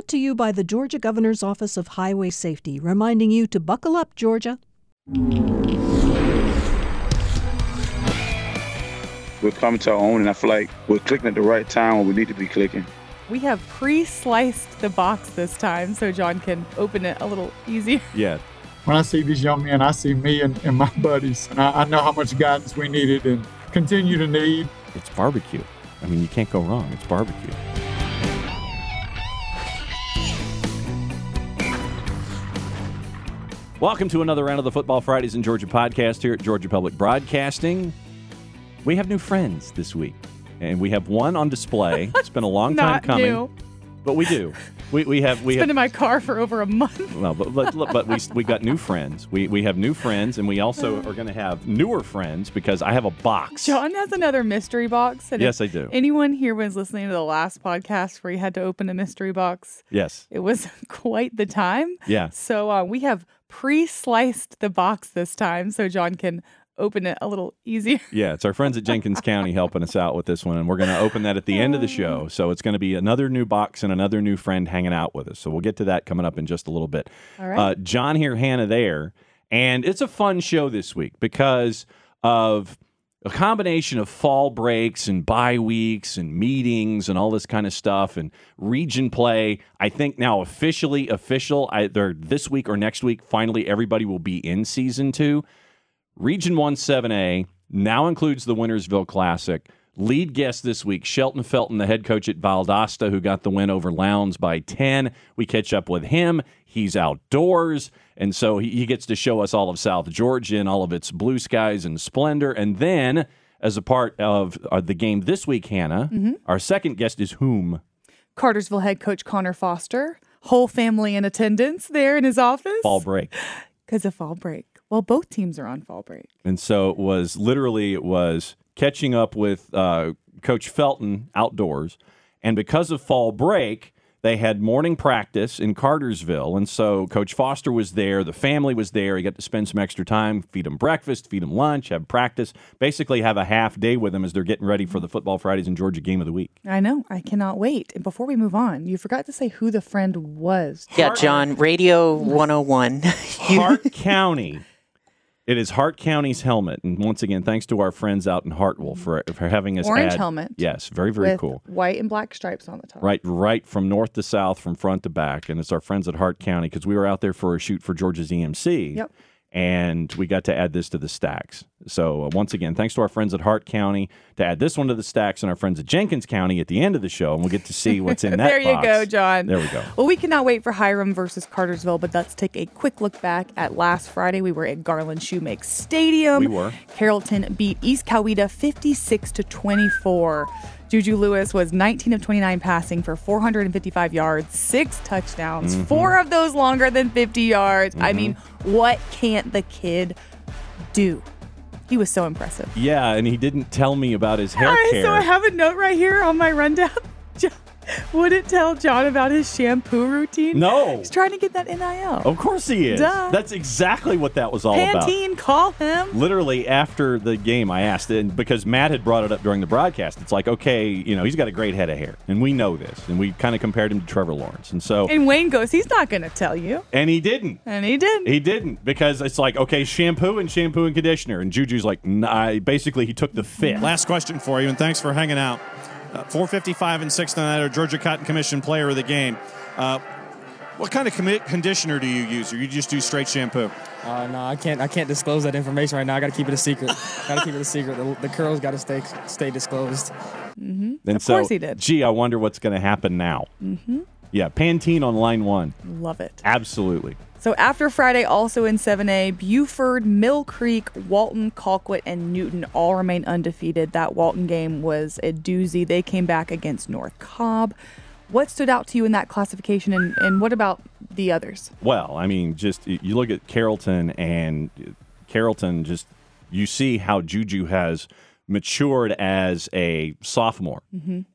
brought to you by the Georgia Governor's Office of Highway Safety, reminding you to buckle up, Georgia. We're coming to our own, and I feel like we're clicking at the right time when we need to be clicking. We have pre-sliced the box this time so Jon can open it a little easier. Yeah. When I see these young men, I see me and, and my buddies, and I, I know how much guidance we needed and continue to need. It's barbecue. I mean, you can't go wrong. It's barbecue. Welcome to another round of the Football Fridays in Georgia podcast here at Georgia Public Broadcasting. We have new friends this week, and we have one on display. It's been a long time Not coming, new. but we do. We, we have we It's have been in my car for over a month. well, but, but, but we, we got new friends. We, we have new friends, and we also are going to have newer friends because I have a box. Jon has another mystery box. And Yes, I do. Anyone here was listening to the last podcast where you had to open a mystery box? Yes. It was quite the time. Yeah. So uh, we have pre-sliced the box this time so Jon can open it a little easier. Yeah, it's our friends at Jenkins County helping us out with this one, and we're going to open that at the end of the show. So it's going to be another new box and another new friend hanging out with us. So we'll get to that coming up in just a little bit. All right. Uh, Jon here, Hannah there, and it's a fun show this week because of a combination of fall breaks and bye weeks and meetings and all this kind of stuff and region play. I think now officially official either this week or next week. Finally, everybody will be in season two. Region 1 7A now includes the Winnersville Classic. Lead guest this week, Shelton Felton, the head coach at Valdosta, who got the win over Lowndes by 10. We catch up with him. He's outdoors, and so he, gets to show us all of South Georgia and all of its blue skies and splendor. And then, as a part of uh, the game this week, Hannah, our second guest is whom? Cartersville head coach Conor Foster, whole family in attendance there in his office. Fall break. Because of fall break. Well, both teams are on fall break. And so it was literally it was catching up with uh, Coach Felton outdoors, and because of fall break, they had morning practice in Cartersville, and so Coach Foster was there. The family was there. He got to spend some extra time, feed them breakfast, feed them lunch, have practice, basically have a half day with them as they're getting ready for the Football Fridays in Georgia game of the week. I know. I cannot wait. And before we move on, you forgot to say who the friend was. Yeah, Jon, Radio 101. You- Hart County. It is Hart County's helmet, and once again, thanks to our friends out in Hartwell for for having us. Orange add- helmet. Yes, very very cool. white and black stripes on the top. Right, right from north to south, from front to back, and it's our friends at Hart County because we were out there for a shoot for Georgia's EMC. Yep. And we got to add this to the stacks. So uh, once again, thanks to our friends at Hart County to add this one to the stacks, and our friends at Jenkins County at the end of the show, and we'll get to see what's in that. there you box. go, Jon. There we go. Well, we cannot wait for Hiram versus Cartersville, but let's take a quick look back at last Friday. We were at Garland Shoemake Stadium. We were. Carrollton beat East Coweta 56 to 24. Juju Lewis was 19 of 29 passing for 455 yards, six touchdowns, Mm-hmm. four of those longer than 50 yards. I mean, what can't the kid do? He was so impressive. Yeah, and he didn't tell me about his hair right, care. so I have a note right here on my rundown. Jo- Wouldn't tell Jon about his shampoo routine. no, He's trying to get that NIL. of course he is. Duh. That's exactly what that was all about. Pantene, call him. literally after the game, I asked, and because Matt had brought it up during the broadcast, it's like, okay, you know, he's got a great head of hair, and we know this, and we kind of compared him to Trevor Lawrence, and so, And Wayne goes, he's not going to tell you. and he didn't. And he did. He didn't because it's like okay, shampoo and shampoo and conditioner, and Juju's like, nah, basically he took the fit. Last question for you, and thanks for hanging out. Uh, 455 and 6th night, or Georgia Cotton Commission player of the game. Uh, what kind of commi- conditioner do you use, or you just do straight shampoo? Uh, no, I can't. I can't disclose that information right now. I got to keep it a secret. got to keep it a secret. The, the curls got to stay stay disclosed. And Of so, course he did. Gee, I wonder what's going to happen now. Mm-hmm. Yeah, Pantene on line one, Love it. absolutely. So after Friday, also in 7A, Buford, Mill Creek, Walton, Colquitt, and Newton all remain undefeated. That Walton game was a doozy. They came back against North Cobb. What stood out to you in that classification, and, and what about the others? Well, I mean, just you look at Carrollton and Carrollton, just you see how Juju has matured as a sophomore.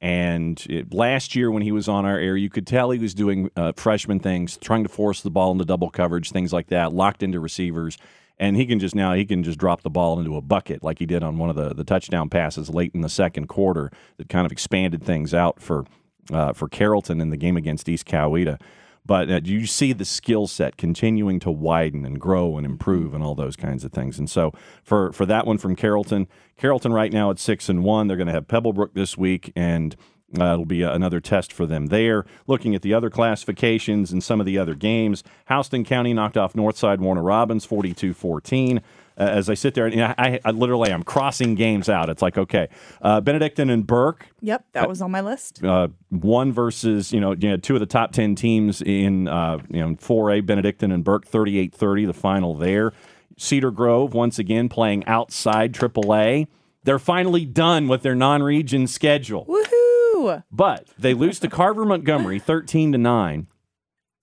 And it, last year, when he was on our air, you could tell he was doing uh, freshman things, trying to force the ball into double coverage, things like that, locked into receivers. And he can just now he can just drop the ball into a bucket like he did on one of the, the touchdown passes late in the second quarter that kind of expanded things out for uh, for Carrollton in the game against East Coweta. But uh, you see the skill set continuing to widen and grow and improve and all those kinds of things. And so for for that one from Carrollton, Carrollton right now at six and one. They're going to have Pebblebrook this week and. Uh, it'll be another test for them there. Looking at the other classifications and some of the other games, Houston County knocked off Northside Warner Robins 42 14 uh, as I sit there and I, I, literally I'm crossing games out. It's like okay, uh, Benedictine and Burke. Yep, that was on my list. Uh, one versus you know, you know two of the top ten teams in uh, you know 4A Benedictine and Burke 38-30 the final there. Cedar Grove once again playing outside AAA. They're finally done with their non-region schedule. Woohoo! But they lose to Carver Montgomery 13 to 9.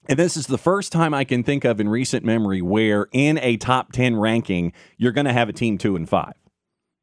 And this is the first time I can think of in recent memory where in a top 10 ranking, you're going to have a team two and five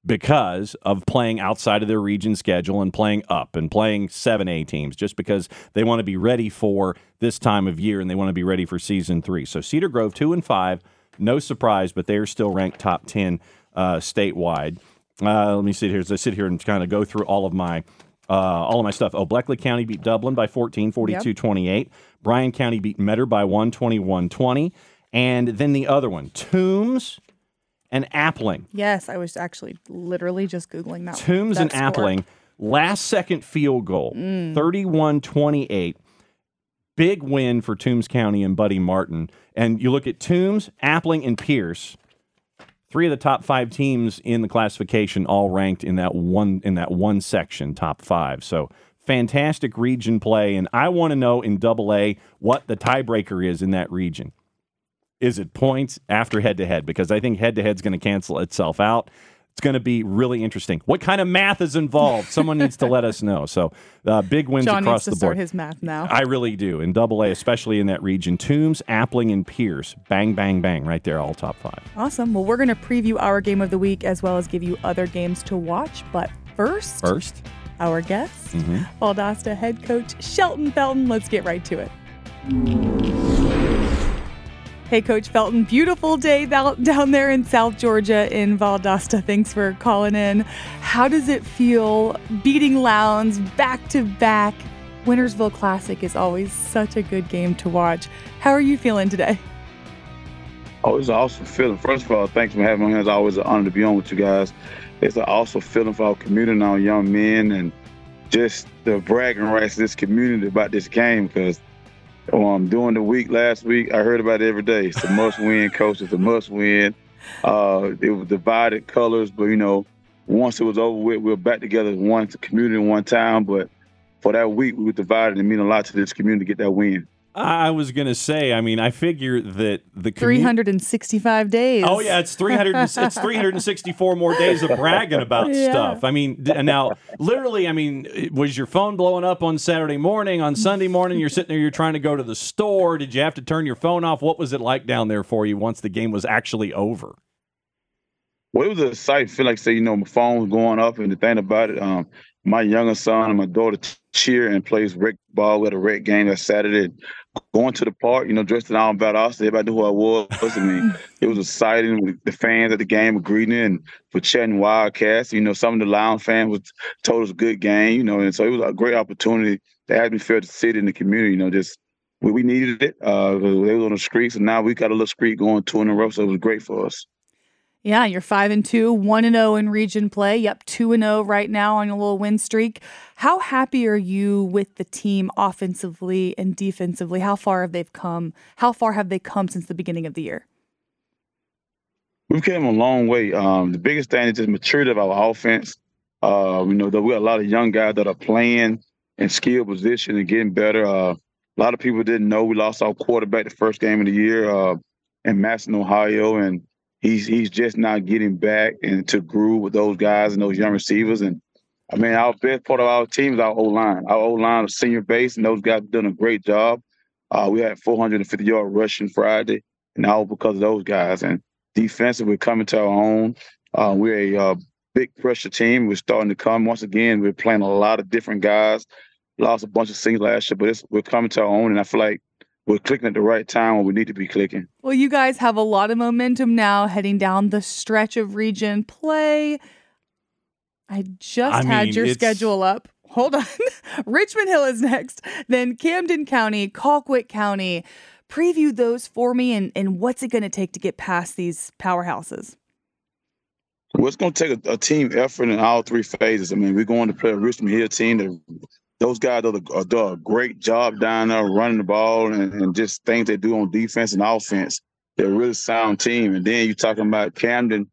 because of playing outside of their region schedule and playing up and playing 7A teams just because they want to be ready for this time of year and they want to be ready for season three. So Cedar Grove, two and five, no surprise, but they're still ranked top 10 uh, statewide. Uh, let me sit here as I sit here and kind of go through all of my uh, all of my stuff. Oh, Bleckley County beat Dublin by 14, 42 28. Bryan County beat Metter by 1, 21 20. And then the other one, Toombs and Appling. Yes, I was actually literally just Googling that. Toombs that and score. Appling, last second field goal, Mm. 28. Big win for Toombs County and Buddy Martin. And you look at Toombs, Appling, and Pierce. Three of the top five teams in the classification all ranked in that one in that one section, top five. So fantastic region play, and I want to know in Double A what the tiebreaker is in that region. Is it points after head to head? Because I think head to head is going to cancel itself out. It's going to be really interesting. What kind of math is involved? Someone needs to let us know. So, uh, big wins Jon across needs to the start his math now. I really do. In Double A, especially in that region, Toombs, Appling, and Pierce, bang, bang, bang, right there, all top five. Awesome. Well, we're going to preview our game of the week as well as give you other games to watch. But first, First, our guest, Mhm. Valdosta head coach Shelton Felton. Let's get right to it. Hey, Coach Felton, beautiful day down there in South Georgia in Valdosta. Thanks for calling in. How does it feel beating Lowndes back to back? Winnersville Classic is always such a good game to watch. How are you feeling today? Oh, it's an awesome feeling. First of all, thanks for having me. It's always an honor to be on with you guys. It's an awesome feeling for our community and our young men and just the bragging rights of this community about this game because um, during the week last week, I heard about it every day. It's a must win, coach. It's a must win. Uh, it was divided colors, but you know, once it was over with, we were back together as one community one town. But for that week, we were divided and mean a lot to this community to get that win. I was going to say, I mean, I figure that the commu- 365 days. Oh yeah, it's 300 it's 364 more days of bragging about Yeah. stuff. I mean, now literally, I mean, was your phone blowing up on Saturday morning, on Sunday morning you're sitting there you're trying to go to the store, did you have to turn your phone off? What was it like down there for you once the game was actually over? Well, it was a sight. Feel like say, you know, my phone was going up, and the thing about it, um, my younger son and my daughter cheer and plays rec ball at a rec game that Saturday. Going to the park, you know, dressed in all about us, everybody knew who I was. I mean, it was exciting. with The fans at the game were greeting and for chatting Wildcats. You know, some of the Lion fans was told us a good game. You know, and so it was a great opportunity to have me feel the city and the community. You know, just we, we needed it. Uh, they was on the streets, and now we got a little street going two in a row, so it was great for us. Yeah, you're five and two, one and zero in region play. Yep, two and zero right now on a little win streak. How happy are you with the team offensively and defensively? How far have they come? How far have they come since the beginning of the year? We've came a long way. Um, the biggest thing is just maturity of our offense. Uh, you know, that we got a lot of young guys that are playing in skill position and getting better. Uh, a lot of people didn't know we lost our quarterback the first game of the year uh, in Massillon, Ohio, and he's he's just now getting back into groove with those guys and those young receivers. And I mean, our best part of our team is our O line. Our O line senior base, and those guys done a great job. Uh, we had 450 yard rushing Friday, and all because of those guys. And defensive, we're coming to our own. Uh, we're a uh, big pressure team. We're starting to come once again. We're playing a lot of different guys. Lost a bunch of singles last year, but we're coming to our own, and I feel like we're clicking at the right time when we need to be clicking. Well, you guys have a lot of momentum now heading down the stretch of region play. I just I had mean, your it's- schedule up. hold on. Richmond Hill is next, then Camden County, Colquitt County. Preview those for me and, and what's it going to take to get past these powerhouses? Well, it's going to take a, a, team effort in all three phases. I mean, we're going to play a Richmond Hill team that those guys do, the, do a great job down there running the ball and, and, just things they do on defense and offense. They're a really sound team. And then you're talking about Camden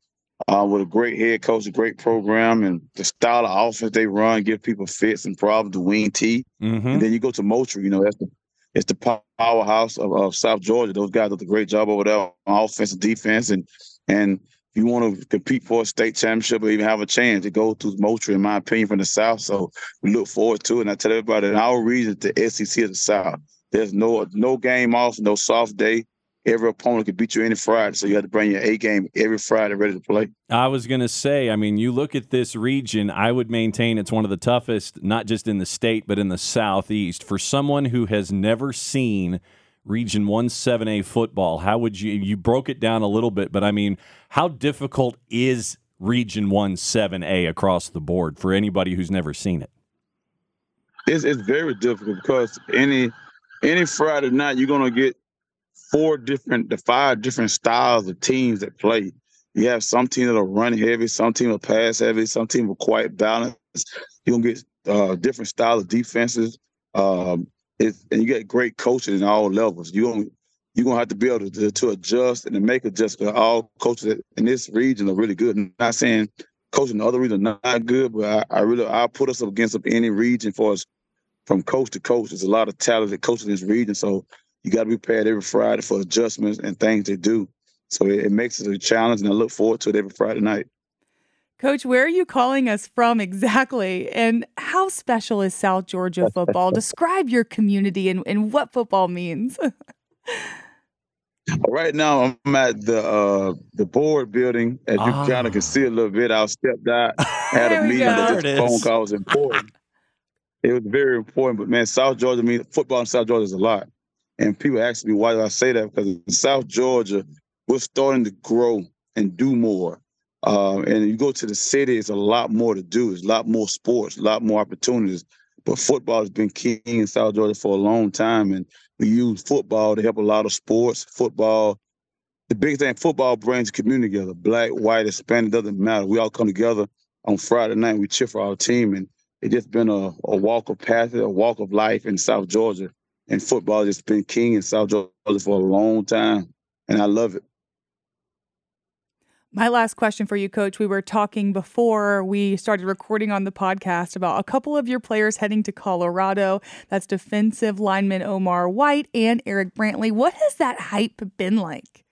uh, with a great head coach, a great program, and the style of offense they run give people fits and problems to wing T. Mm-hmm. And then you go to Moultrie, you know, that's the it's the powerhouse of, of South Georgia. Those guys do a great job over there on offense and defense. And and you want to compete for a state championship or even have a chance to go to Moultrie, in my opinion, from the South. So we look forward to it. And I tell everybody in our region, the SEC of the South, there's no no game off, no soft day. Every opponent can beat you any Friday, so you have to bring your A game every Friday ready to play. I was going to say, I mean, you look at this region, I would maintain it's one of the toughest, not just in the state, but in the Southeast. For someone who has never seen Region 1 7A football, how would you, you broke it down a little bit, but I mean, how difficult is Region 1 7A across the board for anybody who's never seen it? It's, it's very difficult because any any Friday night you're gonna get four different, the five different styles of teams that play. You have some teams that'll run heavy, some team will pass heavy, some team will quite balance. You're gonna get uh, different styles of defenses. Um, and you get great coaching in all levels. You gonna you're gonna have to be able to, to adjust and to make adjustments. All coaches in this region are really good. I'm not saying coaching in other region are not good, but I, I really I put us up against any region for us from coach to coach. There's a lot of talented coaches in this region, so you got to be prepared every Friday for adjustments and things they do. So it, it makes it a challenge, and I look forward to it every Friday night. Coach, where are you calling us from exactly? And how special is South Georgia football? Describe your community and, and what football means. right now, I'm at the uh, the board building. As you oh. kind of can see a little bit, I stepped out, had a meeting. That this phone call was important. it was very important. But man, South Georgia, I mean, football in South Georgia is a lot. And people ask me why do I say that? Because in South Georgia, we're starting to grow and do more. Uh, and you go to the city, it's a lot more to do. It's a lot more sports, a lot more opportunities. But football has been king in South Georgia for a long time, and we use football to help a lot of sports. Football, the big thing, football brings the community together. Black, white, Hispanic, doesn't matter. We all come together on Friday night. We cheer for our team, and it's just been a, a walk of path, a walk of life in South Georgia. And football has been king in South Georgia for a long time, and I love it. My last question for you, Coach. We were talking before we started recording on the podcast about a couple of your players heading to Colorado. That's defensive lineman Omar White and Eric Brantley. What has that hype been like?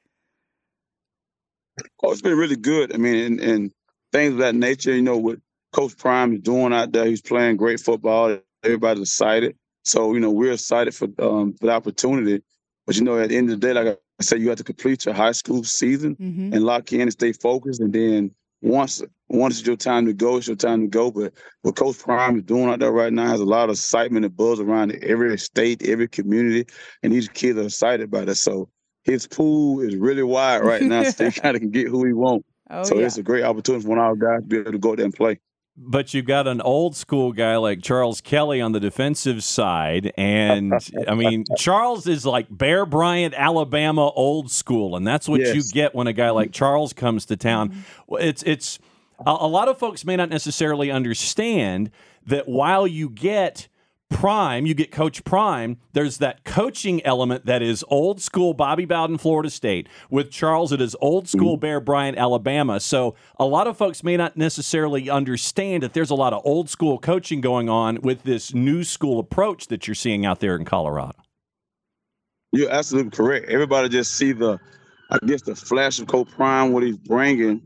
Oh, it's been really good. I mean, and, and things of that nature, you know, what Coach Prime is doing out there, he's playing great football. Everybody's excited. So, you know, we're excited for um, for the opportunity. But, you know, at the end of the day, like I said, you have to complete your high school season mm-hmm. and lock in and stay focused. And then once once it's your time to go, it's your time to go. But what Coach Prime is doing out there right now has a lot of excitement and buzz around every state, every community, and these kids are excited about it. So his pool is really wide right now, so he kind of can get who he wants. Oh, so yeah. it's a great opportunity for one of our guys to be able to go there and play but you've got an old school guy like Charles Kelly on the defensive side. And I mean, Charles is like Bear Bryant, Alabama old school. And that's what yes. you get when a guy like Charles comes to town. Mm-hmm. It's, it's, a, a lot of folks may not necessarily understand that while you get Prime, you get Coach Prime. There's that coaching element that is old school Bobby Bowden, Florida State. With Charles, it is old school Bear Bryant, Alabama. So a lot of folks may not necessarily understand that there's a lot of old school coaching going on with this new school approach that you're seeing out there in Colorado. You're absolutely correct. Everybody just see the, I guess, the flash of Coach Prime, what he's bringing.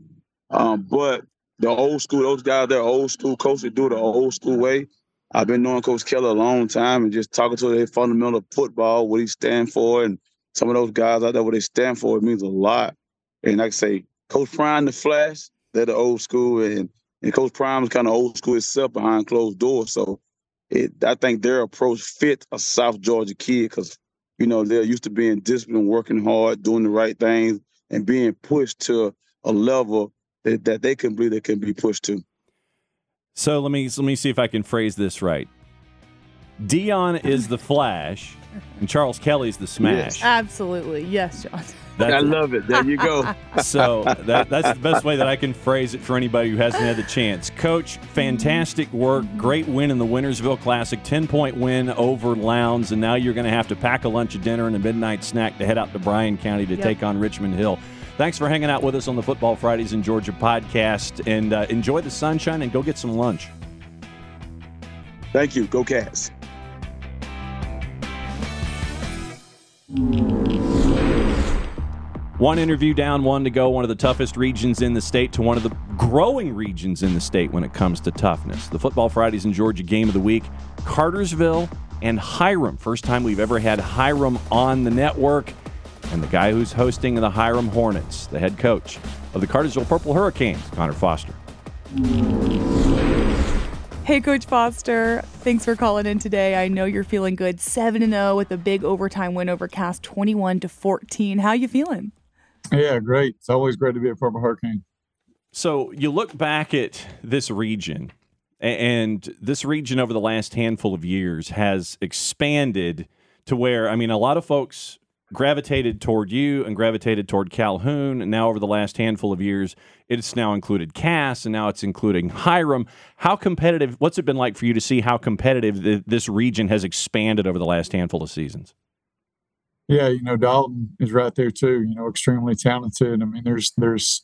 Um, but the old school, those guys, they're old school coaches do the old school way I've been knowing Coach Kelly a long time and just talking to their fundamental football, what he stand for, and some of those guys out there, what they stand for, it means a lot. And like I say, Coach Prime, the Flash, they're the old school, and and Coach Prime is kind of old school itself behind closed doors. So it, I think their approach fit a South Georgia kid because you know they're used to being disciplined, working hard, doing the right things, and being pushed to a level that, that they can believe they can be pushed to. So let me let me see if I can phrase this right. Deion is the Flash, and Charles Kelly's the Smash. Absolutely. Yes, Jon. I love it. There you go. so that, that's the best way that I can phrase it for anybody who hasn't had the chance. Coach, fantastic work. Great win in the Winnersville Classic. 10 point win over Lowndes. And now you're going to have to pack a lunch, a dinner, and a midnight snack to head out to Bryan County to Yep. take on Richmond Hill. Thanks for hanging out with us on the Football Fridays in Georgia podcast. And uh, enjoy the sunshine and go get some lunch. Thank you. Go Cats. One interview down, one to go. One of the toughest regions in the state to one of the growing regions in the state when it comes to toughness. The Football Fridays in Georgia game of the week Cartersville and Hiram. First time we've ever had Hiram on the network. And the guy who's hosting the Hiram Hornets, the head coach of the Cartersville Purple Hurricanes, Conor Foster. Hey, Coach Foster. Thanks for calling in today. I know you're feeling good. 7 0 with a big overtime win over Cass, 21 to 14. How you feeling? Yeah, great. It's always great to be a Purple Hurricane. So you look back at this region, and this region over the last handful of years has expanded to where, I mean, a lot of folks gravitated toward you and gravitated toward Calhoun. And now, over the last handful of years, it's now included Cass, and now it's including Hiram. How competitive? What's it been like for you to see how competitive th- this region has expanded over the last handful of seasons? Yeah, you know, Dalton is right there too. You know, extremely talented. I mean, there's there's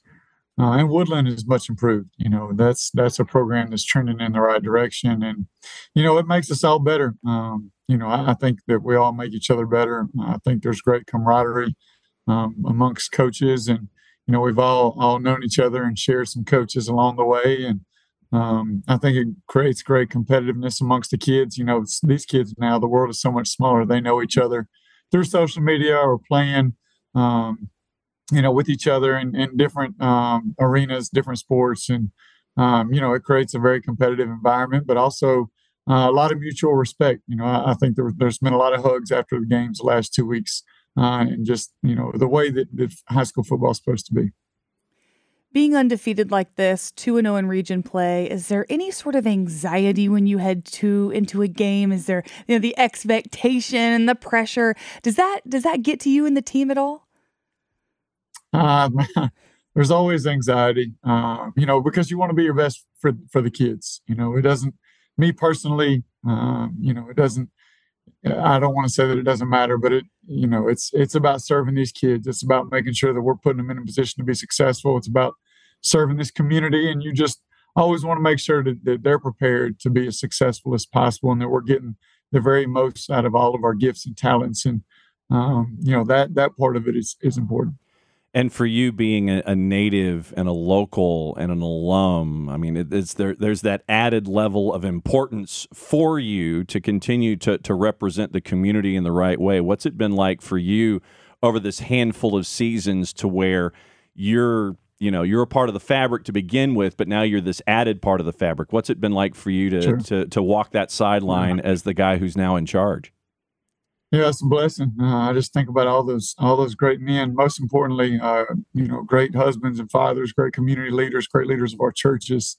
uh, and Woodland is much improved. You know, that's that's a program that's trending in the right direction, and you know, it makes us all better. Um, you know, I, I think that we all make each other better. I think there's great camaraderie um, amongst coaches, and you know, we've all all known each other and shared some coaches along the way, and um, I think it creates great competitiveness amongst the kids. You know, these kids now, the world is so much smaller. They know each other through social media or playing, um, you know, with each other in, in different um, arenas, different sports, and um, you know, it creates a very competitive environment, but also uh, a lot of mutual respect. You know, I, I think there, there's been a lot of hugs after the games the last two weeks, uh, and just you know the way that, that high school football is supposed to be. Being undefeated like this, 2 0 in region play, is there any sort of anxiety when you head to into a game? Is there you know the expectation and the pressure? Does that does that get to you and the team at all? Um, there's always anxiety, uh, you know, because you want to be your best for for the kids. You know, it doesn't. Me personally, um, you know, it doesn't. I don't want to say that it doesn't matter, but it, you know, it's it's about serving these kids. It's about making sure that we're putting them in a position to be successful. It's about serving this community, and you just always want to make sure that, that they're prepared to be as successful as possible, and that we're getting the very most out of all of our gifts and talents. And um, you know that that part of it is is important. And for you being a, a native and a local and an alum, I mean, it, it's there. There's that added level of importance for you to continue to to represent the community in the right way. What's it been like for you over this handful of seasons to where you're, you know, you're a part of the fabric to begin with, but now you're this added part of the fabric. What's it been like for you to Sure. to to walk that sideline as the guy who's now in charge? Yeah, it's a blessing. Uh, I just think about all those all those great men. Most importantly, uh, you know, great husbands and fathers, great community leaders, great leaders of our churches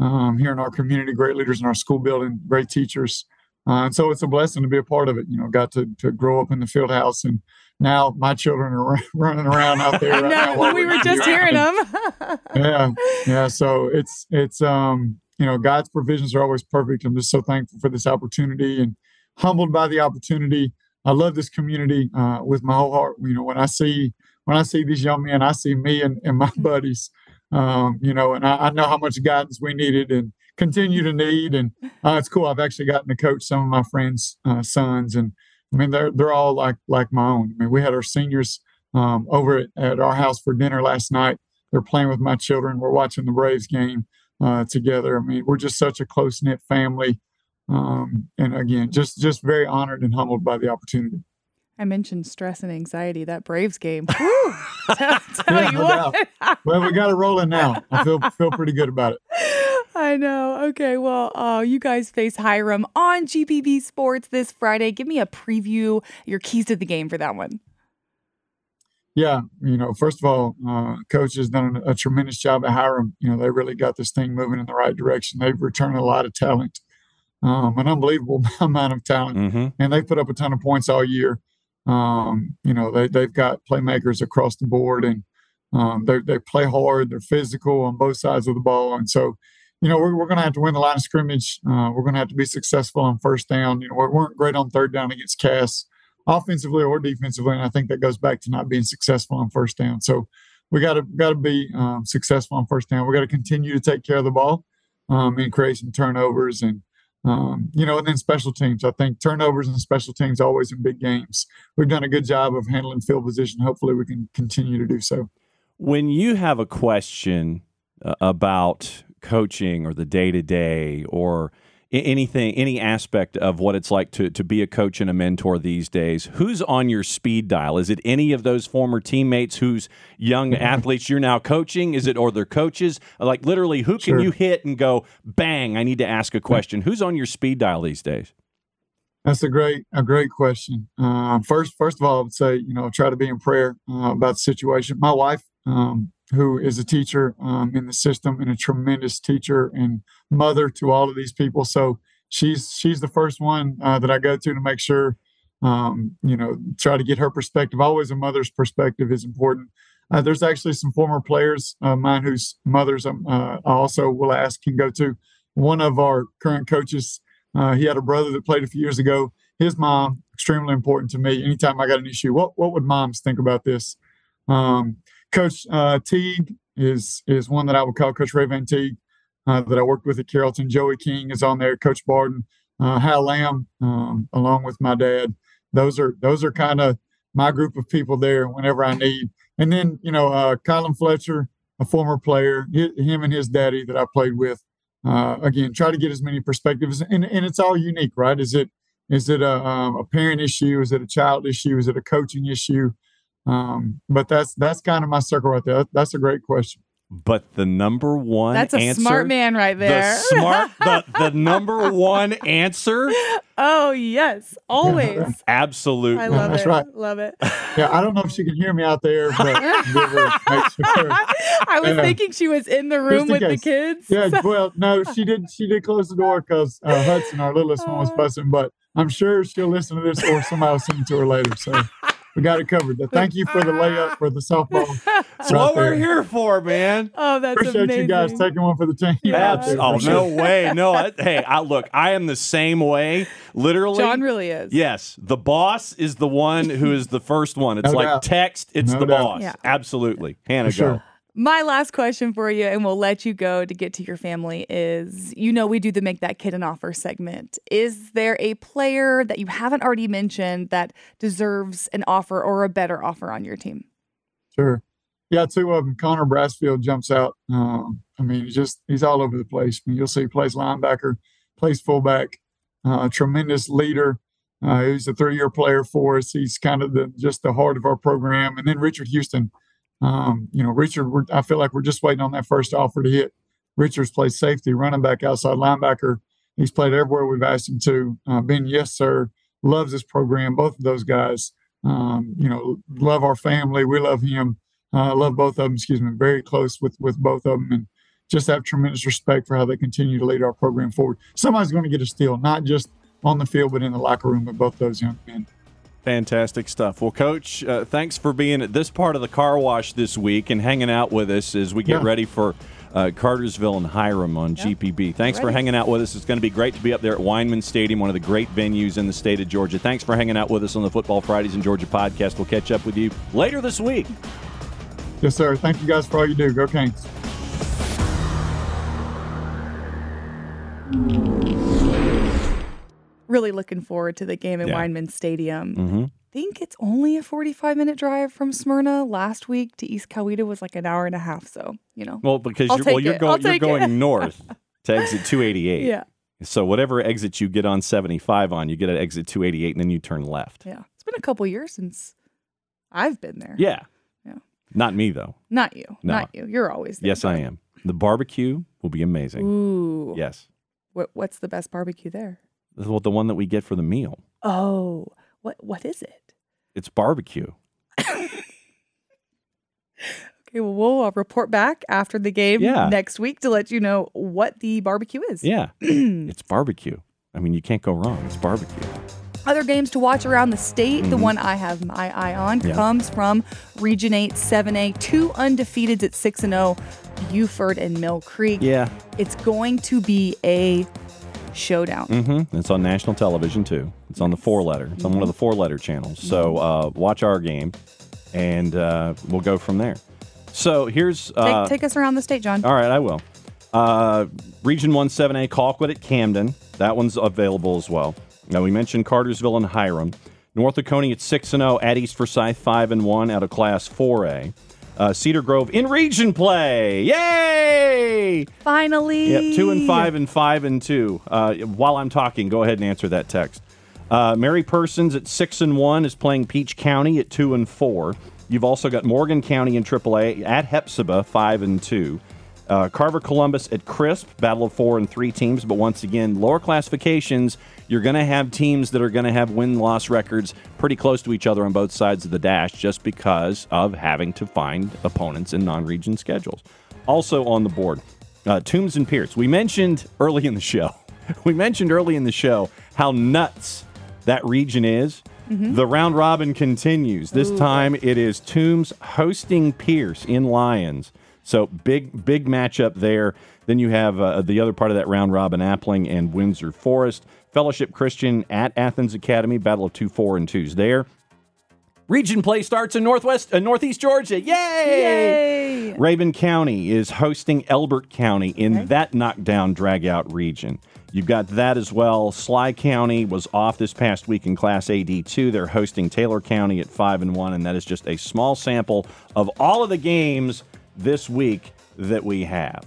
um, here in our community, great leaders in our school building, great teachers. Uh, and so it's a blessing to be a part of it. You know, got to to grow up in the field house, and now my children are running around out there. Right now know we were just hearing them. yeah yeah so it's it's um you know god's provisions are always perfect i'm just so thankful for this opportunity and humbled by the opportunity i love this community uh, with my whole heart. You know when i see when i see these young men i see me and, and my buddies um you know and I, I know how much guidance we needed and continue to need and uh, it's cool. I've actually gotten to coach some of my friends uh, sons and i mean they're they're all like like my own. I mean we had our seniors um, over at, at our house for dinner last night. They're playing with my children. We're watching the Braves game uh, together. I mean, we're just such a close knit family, um, and again, just just very honored and humbled by the opportunity. I mentioned stress and anxiety. That Braves game. Tell tell Yeah, you no what. Well, we got it rolling now. I feel feel pretty good about it. I know. Okay. Well, uh, you guys face Hiram on GPB Sports this Friday. Give me a preview, your keys to the game for that one. Yeah, you know, first of all, uh, coach has done a tremendous job at Hiram. You know, they really got this thing moving in the right direction. They've returned a lot of talent, um, an unbelievable amount of talent, Mm-hmm. and they put up a ton of points all year. Um, you know, they they've got playmakers across the board, and um, they they play hard. They're physical on both sides of the ball, and so. You know, we're, we're going to have to win the line of scrimmage. Uh, we're going to have to be successful on first down. You know, we weren't great on third down against Cass offensively or defensively, and I think that goes back to not being successful on first down. So we got to got to be um, successful on first down. We got to continue to take care of the ball um, and create some turnovers, and um, you know, and then special teams. I think turnovers and special teams always in big games. We've done a good job of handling field position. Hopefully, we can continue to do so. When you have a question uh, about coaching or the day to day or anything, any aspect of what it's like to, to be a coach and a mentor these days, who's on your speed dial? Is it any of those former teammates whose young athletes you're now coaching? Is it or their coaches? Like literally, who can Sure. you hit and go, bang, I need to ask a question? Who's on your speed dial these days? That's a great a great question. Um, first, first of all, I would say you know try to be in prayer uh, about the situation. My wife, um, who is a teacher um, in the system and a tremendous teacher and mother to all of these people, so she's she's the first one uh, that I go to to make sure um, you know try to get her perspective. Always a mother's perspective is important. Uh, there's actually some former players of mine whose mothers um, uh, I also will ask can go to. One of our current coaches uh, he had a brother that played a few years ago. His mom, extremely important to me. Anytime I got an issue, what what would moms think about this? Um, Coach uh, Teague is is one that I would call Coach Ray Van Teague uh, that I worked with at Carrollton. Joey King is on there. Coach Barden, uh, Hal Lamb, um, along with my dad. Those are those are kind of my group of people there whenever I need. And then you know uh, Colin Fletcher, a former player, hi- him and his daddy that I played with uh, again try to get as many perspectives and, and it's all unique right is it is it a, um, a parent issue is it a child issue is it a coaching issue um, but that's that's kind of my circle right there that's a great question But the number one That's a answer, smart man right there. The smart, the, the number one answer, oh yes, always. absolute. I love That's it. right. Love it. yeah i don't know if she can hear me out there but give her, make sure. I was Yeah. thinking she was in the room in with the kids. yeah well no she did she did close the door because uh, hudson our littlest one was fussing but i'm sure she'll listen to this or somebody will send it to her later so we got it covered but thank you for the layup for the softball That's what right we're here for, man. Oh, that's appreciate amazing. you guys taking one for the team Yeah. out Oh sure. no way, no. I, hey, I, look, I am the same way. Literally, Jon really is. Yes, the boss is the one who is the first one. It's No like doubt. text. It's No the doubt. boss. Yeah. Absolutely, Hannah. For sure. My last question for you, and we'll let you go to get to your family, is you know, we do the Make That Kid an Offer segment. Is there a player that you haven't already mentioned that deserves an offer or a better offer on your team? Sure. Yeah, two of them. Connor Brassfield jumps out. Um, I mean, he's just he's all over the place. I mean, you'll see he plays linebacker, plays fullback, uh, tremendous leader. Uh, he's a three-year player for us. He's kind of the just the heart of our program. And then Richard Houston. Um, you know, Richard. I feel like we're just waiting on that first offer to hit. Richard's played safety, running back, outside linebacker. He's played everywhere we've asked him to. Uh, been yes, sir. Loves this program. Both of those guys. Um, you know, love our family. We love him. Uh, love both of them. Excuse me. Very close with with both of them, and just have tremendous respect for how they continue to lead our program forward. Somebody's going to get a steal, not just on the field, but in the locker room with both those young men. Fantastic stuff. Well, Coach, uh, thanks for being at this part of the car wash this week and hanging out with us as we get Yeah. ready for uh, Cartersville and Hiram on GPB. Thanks for hanging out with us. It's going to be great to be up there at Weinman Stadium, one of the great venues in the state of Georgia. Thanks for hanging out with us on the Football Fridays in Georgia podcast. We'll catch up with you later this week. Yes, sir. Thank you guys for all you do. Go Canes. Really looking forward to the game at Yeah. Weinman Stadium. Mm-hmm. think it's only a 45 minute drive from Smyrna. Last week to East Coweta was like an hour and a half. So, you know. Well, because I'll you're, well, you're going you're it. going north to exit 288. Yeah. So whatever exit you get on 75 on, you get at exit 288, and then you turn left. Yeah. It's been a couple years since I've been there. Yeah. Yeah. Not me though. Not you. No. Not you. You're always there. Yes, I am. The barbecue will be amazing. Ooh. Yes. What, what's the best barbecue there? Well, the one that we get for the meal. Oh, what what is it? It's barbecue. Okay, well, we'll uh, report back after the game Yeah. next week to let you know what the barbecue is. Yeah, it's barbecue. I mean, you can't go wrong. It's barbecue. Other games to watch around the state. The one I have my eye on Mm-hmm. Yeah. comes from Region 8 7A, two undefeateds at 6 and 0, Buford and Mill Creek. Yeah. It's going to be a showdown. Mm-hmm. It's on national television too. It's on the four letter. It's on one of the four letter channels. So uh, watch our game, and uh, we'll go from there. So here's uh, take, take us around the state, Jon. All right, I will. Uh, Region 1 7A, Colquitt at Camden. That one's available as well. Now, we mentioned Cartersville and Hiram. North Oconee at 6 and 0, at East Forsyth 5 and 1 out of Class 4A. Uh, Cedar Grove in region play. Yay! Finally. Yep, 2 and 5 and 5 and 2. Uh, while I'm talking, go ahead and answer that text. Uh, Mary Persons at 6 and 1 is playing Peach County at 2 and 4. You've also got Morgan County in AAA at Hephzibah 5 and 2. Uh, Carver Columbus at Crisp, battle of four and three teams. But once again, lower classifications, you're going to have teams that are going to have win loss records pretty close to each other on both sides of the dash just because of having to find opponents in non region schedules. Also on the board, uh, Toombs and Pierce. We mentioned early in the show, we mentioned early in the show how nuts that region is. The round robin continues. This time it is Toombs hosting Pierce in Lyons. So big, big matchup there. Then you have uh, the other part of that round robin, Appling and Windsor Forest. Fellowship Christian at Athens Academy, battle of two, four, and twos there. Region play starts in Northwest, uh, Northeast Georgia. Yay! Yay! Rabun County is hosting Elbert County in that knockdown dragout region. You've got that as well. Schley County was off this past week in Class AD2. They're hosting Taylor County at 5 and 1 and that is just a small sample of all of the games this week that we have.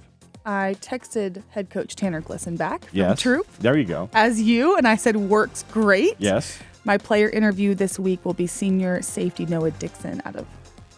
I texted head coach Tanner Glisson back from Yes. Troup There you go. as you, and I said, works great. Yes. My player interview this week will be senior safety Noah Dixon out of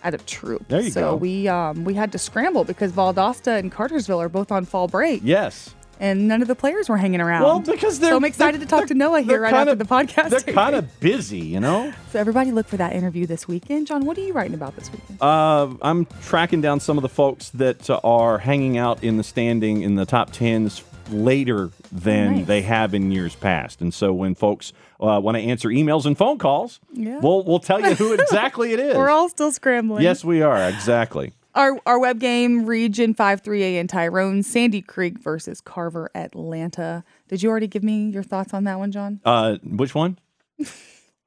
out of Troup. There you so go. we um, we had to scramble because Valdosta and Cartersville are both on fall break, Yes. And none of the players were hanging around. Well, because they're so I'm excited to talk to Noah here right kinda- after the podcast. They're kind of busy, you know? so everybody look for that interview this weekend. Jon, what are you writing about this weekend? Uh, I'm tracking down some of the folks that uh, are hanging out in the standing in the top tens later than nice. they have in years past. And so when folks uh, want to answer emails and phone calls, Yeah. we'll we'll tell you who exactly it is. We're all still scrambling. yes, we are exactly. Our, our web game, Region 5 3A in Tyrone, Sandy Creek versus Carver, Atlanta. Did you already give me your thoughts on that one, Jon? Uh, which one?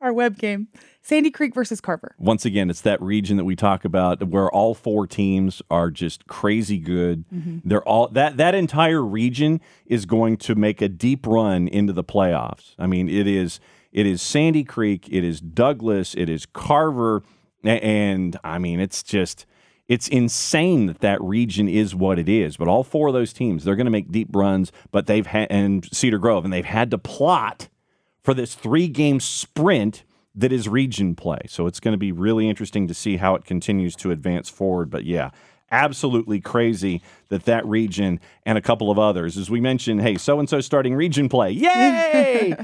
Our web game, Sandy Creek versus Carver. Once again, it's that region that we talk about where all four teams are just crazy good. They're all that that entire region is going to make a deep run into the playoffs. I mean, it is it is Sandy Creek, it is Douglass, it is Carver, a- and I mean, it's just it's insane that that region is what it is. But all four of those teams, they're going to make deep runs. But they've had and Cedar Grove, and they've had to plot for this three game sprint that is region play. So it's going to be really interesting to see how it continues to advance forward. But yeah, absolutely crazy that that region and a couple of others, as we mentioned, hey, so and so starting region play. Yay!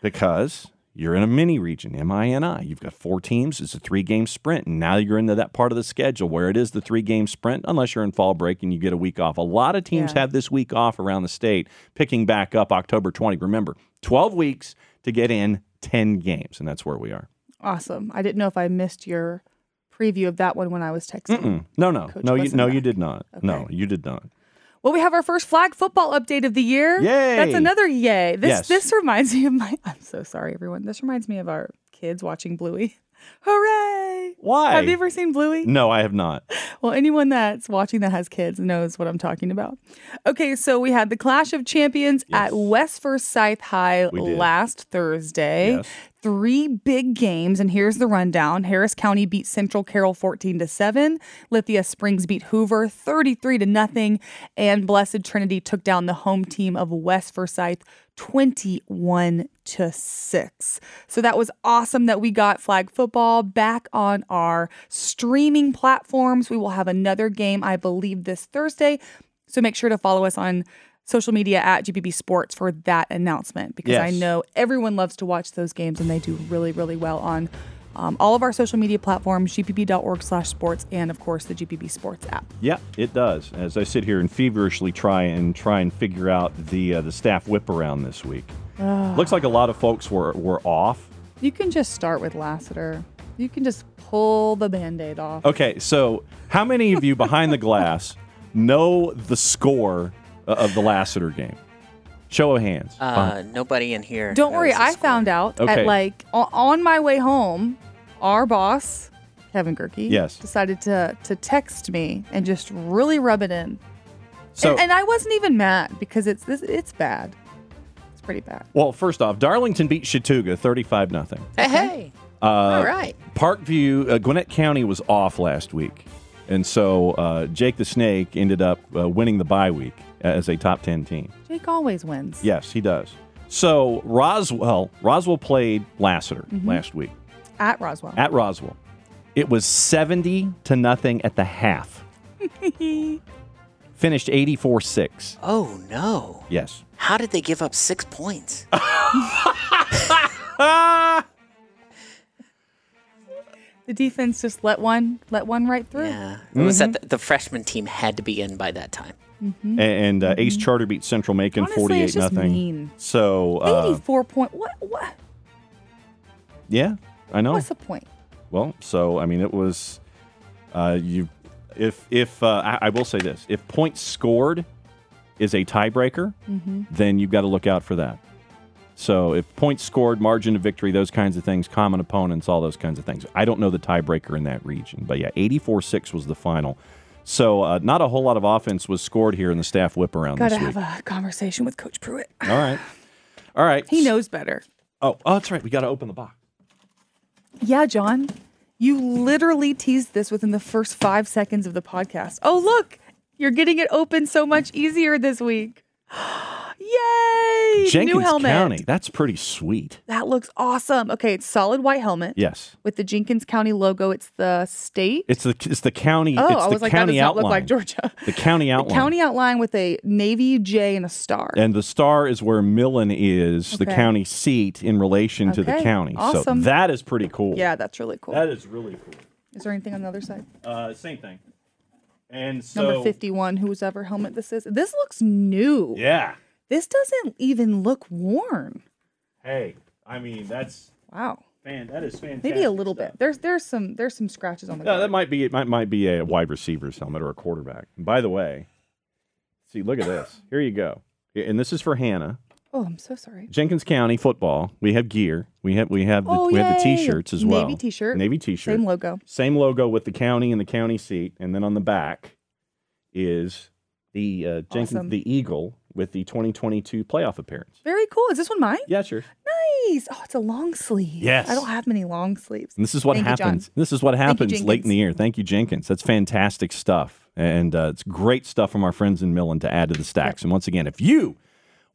because you're in a mini region, M I N I. You've got four teams. It's a three game sprint. And now you're into that part of the schedule where it is the three game sprint, unless you're in fall break and you get a week off. A lot of teams Yeah. have this week off around the state, picking back up October 20. Remember, 12 weeks to get in 10 games. And that's where we are. Awesome. I didn't know if I missed your preview of that one when I was texting. Mm-mm. No, no, Coach no, you, no, back. you did not. No, you did not. Well, we have our first flag football update of the year. Yay! That's another yay. This Yes. this reminds me of my I'm so sorry everyone. This reminds me of our kids watching Bluey. Hooray! Why? Have you ever seen Bluey? No, I have not. Well, anyone that's watching that has kids knows what I'm talking about. Okay, so we had the Clash of Champions at West Forsyth High last Thursday. Yes. Three big games, and here's the rundown. Harris County beat Central Carroll 14 to 7. Lithia Springs beat Hoover 33 to nothing. And Blessed Trinity took down the home team of West Forsyth 21 to 6. So that was awesome that we got flag football back on our streaming platforms. We will have another game, I believe, this Thursday. So make sure to follow us on social media at GPB Sports for that announcement because I know everyone loves to watch those games and they do really, really well on Um, all of our social media platforms, gpb.org slash sports, and of course the GPB Sports app. Yeah, it does. As I sit here and feverishly try and try and figure out the uh, the staff whip around this week. Looks like a lot of folks were were off. You can just start with Lassiter. You can just pull the band aid off. Okay, so how many of you behind the glass know the score uh, of the Lassiter game? Show of hands. Uh, nobody in here. Don't worry, I score. found out Okay. at like on my way home, our boss, Kevin Gerke, Yes. decided to to text me and just really rub it in. so, and, and I wasn't even mad because it's this it's bad. It's pretty bad. well, first off, Darlington beat Chattooga 35 nothing. Hey, hey. Uh, All right. Parkview, uh, Gwinnett County was off last week. And so uh, Jake the Snake ended up uh, winning the bye week as a top 10 team. Jake always wins. Yes, he does. So Roswell, Roswell played Lassiter last week At Roswell. at Roswell. It was 70 to nothing at the half. Finished 84 6. Oh no! Yes. How did they give up six points? the defense just let one let one right through. yeah, it was that the, the freshman team had to be in by that time. Mm-hmm. A- And uh, Ace Charter beat Central Macon Honestly, 48 it's just nothing. mean. So, uh, 84 point. What what? yeah, I know. What's the point? Well, so I mean, it was uh, you. If if uh, I, I will say this, if points scored is a tiebreaker, Mm-hmm. then you've got to look out for that. So if points scored, margin of victory, those kinds of things, common opponents, all those kinds of things. I don't know the tiebreaker in that region, but yeah, 84-6 was the final. So uh, not a whole lot of offense was scored here in the staff whip around Got to have a conversation with Coach Pruitt. All right, all right. He knows better. Oh, oh, that's right. We got to open the box. Yeah, Jon. You literally teased this within the first five seconds of the podcast. Oh, look, you're getting it open so much easier this week. Jenkins New helmet. County. That's pretty sweet. That looks awesome. Okay, it's solid white helmet Yes. with the Jenkins County logo. It's the state. It's the it's the county. oh, it's I the was like, that county does not outline. look like Georgia. The county The outline. county outline with a navy J and a star. and the star is where Millen is, the county seat in relation to the Okay, county. So that is pretty cool. yeah, that's really cool. That is really cool. Is there anything on the other side? Uh, same thing. And so Number 51, whose ever helmet this is. This looks new. Yeah. This doesn't even look worn. Hey, I mean that's Wow. fan. That is fantastic. Maybe a little stuff. bit. There's there's some there's some scratches on the guard. that might be it. Might might be a wide receiver's helmet or a quarterback. And by the way, see, look at this. Here you go. And this is for Hannah. Oh, I'm so sorry. Jenkins County football. We have gear. We have we have the, Oh, we have the t-shirts as well. Navy t-shirt. Navy t-shirt. Same logo. Same logo with the county and the county seat, and then on the back is the uh, Jenkins Awesome. the eagle with the 2022 playoff appearance. Very cool. Is this one mine? Yeah, sure. Nice. Oh, it's a long sleeve. Yes. I don't have many long sleeves. And this is what Thank you, happens. this is what you, happens late in the year. Thank you, Jenkins. That's fantastic stuff, and uh, it's great stuff from our friends in Millen to add to the stacks. And once again, if you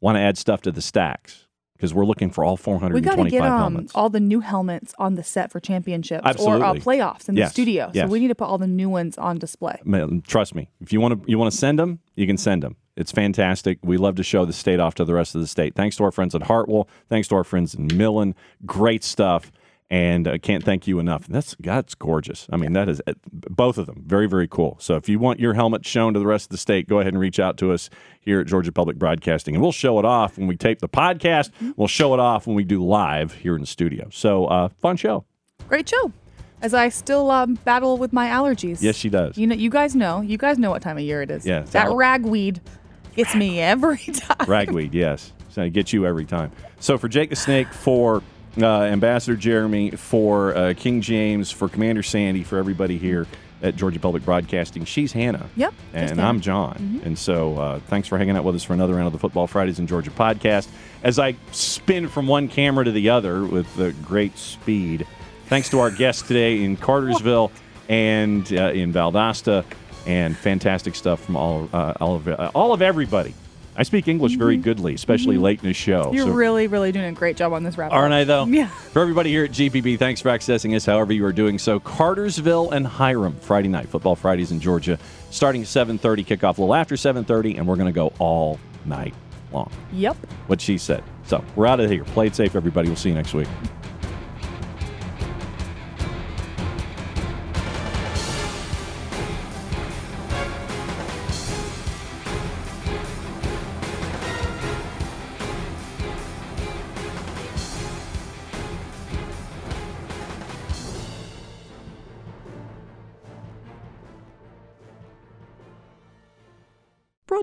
want to add stuff to the stacks, because we're looking for all We 425 get um, helmets. all the new helmets on the set for championships or uh, playoffs in Yes, the studio. yes. So we need to put all the new ones on display. Man, trust me. If you want to, you want to send them, you can send them. It's fantastic. We love to show the state off to the rest of the state. Thanks to our friends at Hartwell. Thanks to our friends in Millen. Great stuff. And I can't thank you enough. That's that's gorgeous. I mean, that is uh, both of them very very cool. So if you want your helmet shown to the rest of the state, go ahead and reach out to us here at Georgia Public Broadcasting, and we'll show it off when we tape the podcast. We'll show it off when we do live here in the studio. So uh, fun show. Great show. As I still um, battle with my allergies. Yes, she does. You know, you guys know. You guys know what time of year it is. Yeah, That out. ragweed gets me every time. Ragweed, yes. So I get you every time. So for Jake the Snake, for uh, Ambassador Jeremy, for uh, King James, for Commander Sandy, for everybody here at Georgia Public Broadcasting, she's Hannah. Yep, And I'm Jon. And so uh, thanks for hanging out with us for another round of the Football Fridays in Georgia podcast. As I spin from one camera to the other with uh, great speed, thanks to our guests today in Cartersville and uh, in Valdosta, and fantastic stuff from all, uh, all, of, uh, all of everybody. I speak English very goodly, especially late in the show. Mm-hmm. You're So- really, really doing a great job on this wrap. Aren't I, though? Yeah. For everybody here at GPB, thanks for accessing us however you are doing so. Cartersville and Hiram, Friday night, Football Fridays in Georgia, starting at 7.30, kickoff a little after 7.30, and we're going to go all night long. Yep. What she said. So we're out of here. Play it safe, everybody. We'll see you next week.